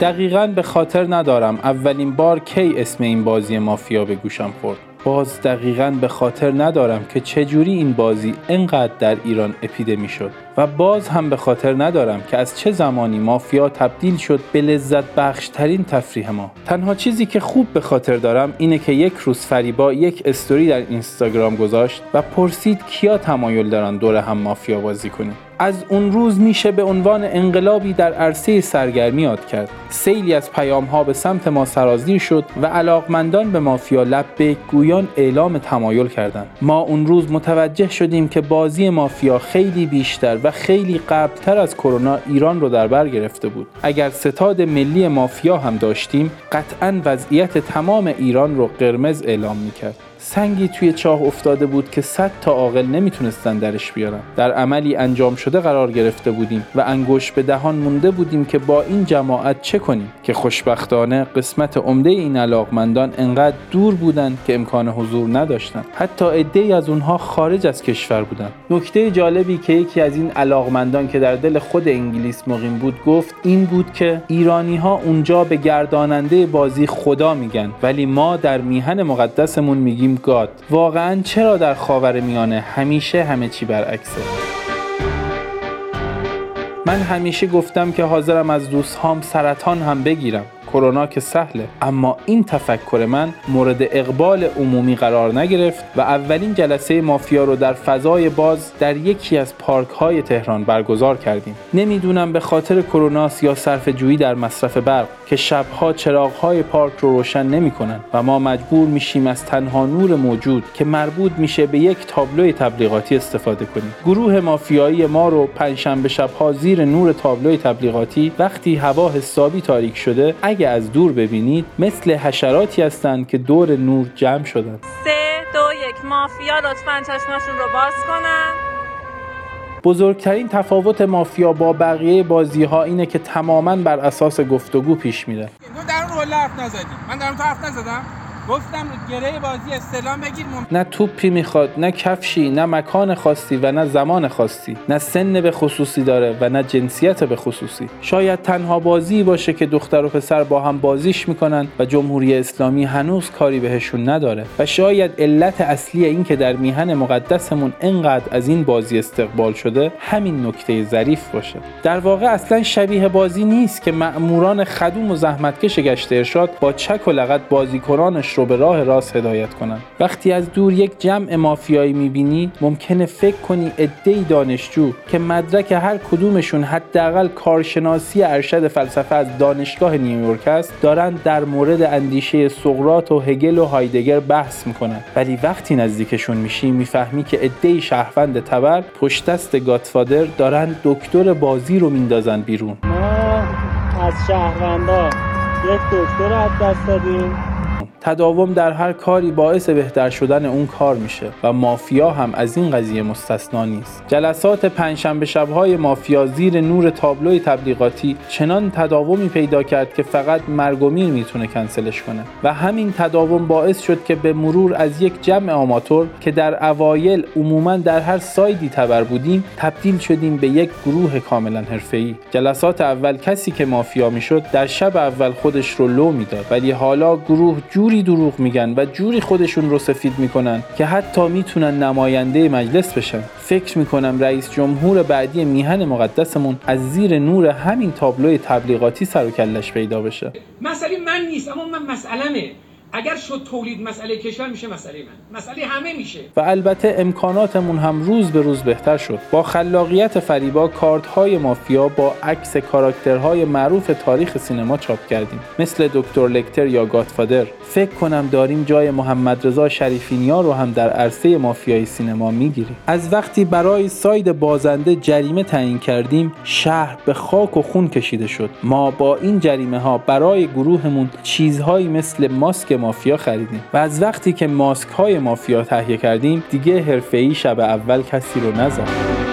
دقیقا به خاطر ندارم. اولین بار کی اسم این بازی مافیا به گوشم خورد؟ باز دقیقا به خاطر ندارم که چجوری این بازی انقدر در ایران اپیدمی شد. و باز هم به خاطر ندارم که از چه زمانی مافیا تبدیل شد به لذت بخشترین تفریح ما. تنها چیزی که خوب به خاطر دارم اینه که یک روز فریبا یک استوری در اینستاگرام گذاشت و پرسید کیا تمایل دارن دور هم مافیا بازی کنیم. از اون روز میشه به عنوان انقلابی در عرصه سرگرمی یاد کرد. سیلی از پیام ها به سمت ما سرازیر شد و علاقمندان به مافیا لبه گویان اعلام تمایل کردند. ما اون روز متوجه شدیم که بازی مافیا خیلی بیشتر و خیلی قبلتر از کرونا ایران رو در بر گرفته بود. اگر ستاد ملی مافیا هم داشتیم قطعا وضعیت تمام ایران رو قرمز اعلام می‌کرد. سنگی توی چاه افتاده بود که صد تا عاقل نمی‌تونستن درش بیارن. در عملی انجام شده قرار گرفته بودیم و انگوش به دهان مونده بودیم که با این جماعت چه کنیم؟ که خوشبختانه قسمت عمده این علاقمندان انقدر دور بودند که امکان حضور نداشتند حتی عدهای از اونها خارج از کشور بودند نکته جالبی که یکی از این علاقمندان که در دل خود انگلیس مقیم بود گفت این بود که ایرانی ها اونجا به گرداننده بازی خدا میگن. ولی ما در میهن مقدسمون میگیم گاد. واقعا چرا در خاور میانه همیشه همه چی برعکسه؟ من همیشه گفتم که حاضرم از دوستهام سرطان هم بگیرم. کرونا که سهله. اما این تفکر من مورد اقبال عمومی قرار نگرفت و اولین جلسه مافیا رو در فضای باز در یکی از پارک های تهران برگزار کردیم. نمی‌دونم به خاطر کرونا یا صرف جویی در مصرف برق که شبها چراغ های پارک رو روشن نمی‌کنن و ما مجبور میشیم از تنها نور موجود که مربوط میشه به یک تابلوی تبلیغاتی استفاده کنیم. گروه مافیایی ما رو پنجشنبه شبها زیر نور تابلوی تبلیغاتی وقتی هوا حسابی تاریک شده اگه از دور ببینید مثل حشراتی هستند که دور نور جمع شدن. سه دو یک مافیا. لطفا چشماشون رو باز کنن. بزرگترین تفاوت مافیا با بقیه بازی ها اینه که تماما بر اساس گفتگو پیش میره. در اون رول حرف نزدی من در اون تو حرف نزدم. گفتم گره بازی استلام بگیر مم... نه توپی می‌خواد نه کفشی نه مکان خاصی و نه زمان خاصی نه سن به خصوصی داره و نه جنسیت به خصوصی. شاید تنها بازی باشه که دختر و پسر با هم بازیش می‌کنن و جمهوری اسلامی هنوز کاری بهشون نداره و شاید علت اصلی این که در میهن مقدسمون انقدر از این بازی استقبال شده همین نکته ظریف باشه. در واقع اصلا شبیه بازی نیست که مأموران خدوم و زحمتکش گشت ارشاد با چک و لغت بازیکنانش رو به راه راست هدایت کنن وقتی از دور یک جمع مافیایی می‌بینی ممکنه فکر کنی عدهای دانشجو که مدرک هر کدومشون حداقل کارشناسی ارشد فلسفه از دانشگاه نیویورک است دارن در مورد اندیشه سقراط و هگل و هایدگر بحث می‌کنن. ولی وقتی نزدیکشون میشی می‌فهمی که عدهای شهروند تبر پشت دست گاتفادر دارن دکتر بازی رو میندازن بیرون. از شهروندا. یک دکتر از دست دادیم. تداوم در هر کاری باعث بهتر شدن اون کار میشه و مافیا هم از این قضیه مستثنا نیست. جلسات پنجشنبه شبهای مافیا زیر نور تابلوی تبلیغاتی چنان تداومی پیدا کرد که فقط مرگ و میر می‌تونه کنسلش کنه و همین تداوم باعث شد که به مرور از یک جمع آماتور که در اوایل عموما در هر سایدی تبر بودیم تبدیل شدیم به یک گروه کاملا حرفه‌ای. جلسات اول کسی که مافیا می‌شد در شب اول خودش رو لو می‌داد ولی حالا گروه جوری دروغ میگن و جوری خودشون رو سفید می‌کنن که حتی می‌تونن نماینده مجلس بشن. فکر می‌کنم رئیس جمهور بعدی میهن مقدسمون از زیر نور همین تابلوی تبلیغاتی سر و کلش پیدا بشه. مسئله من نیست اما من مسئلمه. اگر شد تولید مسئله کشور میشه مسئله من. مسئله همه میشه. و البته امکاناتمون هم روز به روز بهتر شد. با خلاقیت فریبا کارت های مافیا با عکس کاراکترهای معروف تاریخ سینما چاپ کردیم. مثل دکتر لکتر یا گاتفادر فکر کنم داریم جای محمد رضا شریفینیا رو هم در عرصه مافیای سینما می‌گیریم. از وقتی برای ساید بازنده جریمه تعیین کردیم شهر به خاک و خون کشیده شد. ما با این جریمه ها برای گروهمون چیزهایی مثل ماسک مافیا خریدیم. و از وقتی که ماسک های مافیا تهیه کردیم دیگه حرفه‌ای شب اول کسی رو نزد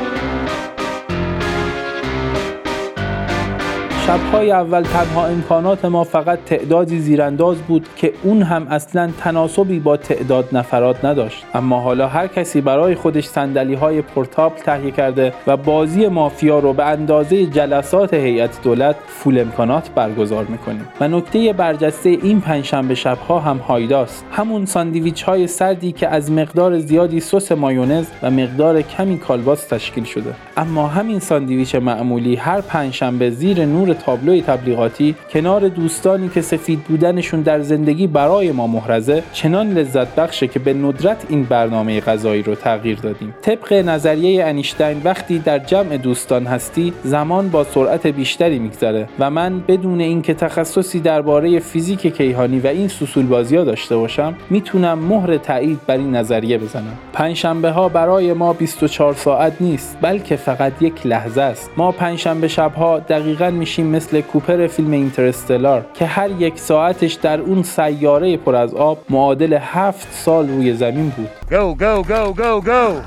شبهای اول تنها امکانات ما فقط تعدادی زیرانداز بود که اون هم اصلا تناسبی با تعداد نفرات نداشت. اما حالا هر کسی برای خودش صندلی های portable تهیه کرده و بازی مافیا رو به اندازه جلسات هیئت دولت full امکانات برگزار می‌کنیم. و نکته برجسته این پنجشنبه شبها هم هایداست. همون ساندویچ های سردی که از مقدار زیادی سس مایونز و مقدار کمی کالباس تشکیل شده. اما همین ساندویچ معمولی هر پنجشنبه زیر نور تابلوی تبلیغاتی کنار دوستانی که سفید بودنشون در زندگی برای ما محرزه چنان لذت بخشه که به ندرت این برنامه غذایی رو تغییر دادیم. طبق نظریه انیشتین وقتی در جمع دوستان هستی زمان با سرعت بیشتری میگذره و من بدون اینکه تخصصی درباره فیزیک کیهانی و این سوسول بازی ها داشته باشم می‌تونم مهر تایید بر این نظریه بزنم. پنجشنبه ها برای ما 24 ساعت نیست بلکه فقط یک لحظه است. ما پنجشنبه شبها دقیقا میشیم مثل کوپر فیلم اینترستلار که هر یک ساعتش در اون سیاره پر از آب معادل هفت سال روی زمین بود Go, go, go, go, go.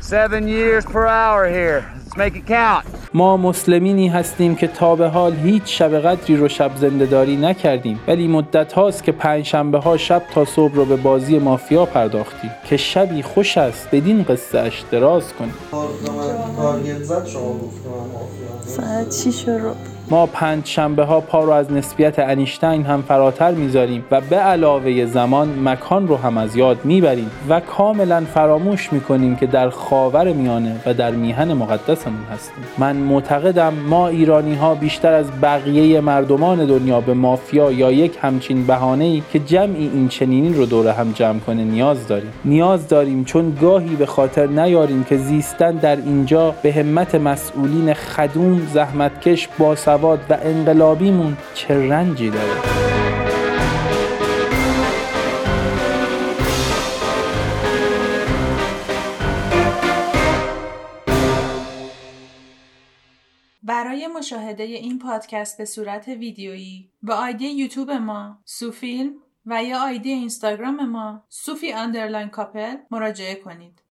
Seven years per hour here. Let's make it count. ما مسلمینی هستیم که تا به حال هیچ شب قدری رو شب زندهداری نکردیم ولی مدت هاست که پنج شنبه ها شب تا صبح رو به بازی مافیا پرداختیم که شبی خوش است بدین قصه اش دراز کنیم ساعت چی شروع ما پنج شنبه ها پا رو از نسبیت انیشتین هم فراتر می‌ذاریم و به علاوه زمان مکان رو هم از یاد می‌بریم و کاملا فراموش می‌کنیم که در خاور میانه و در میهن مقدسمون هستیم. من معتقدم ما ایرانی ها بیشتر از بقیه مردمان دنیا به مافیا یا یک همچین بهانه ای که جمعی این چنینی رو دور هم جمع کنه نیاز داریم. نیاز داریم چون گاهی به خاطر نیاریم که زیستن در اینجا به همت مسئولین خدوم زحمتکش باسواد و انقلابیمون چه رنجی داره برای مشاهده این پادکست به صورت ویدیویی به آیدی یوتیوب ما سوفیلم و یا ID اینستاگرام ما صوفی underline couple مراجعه کنید.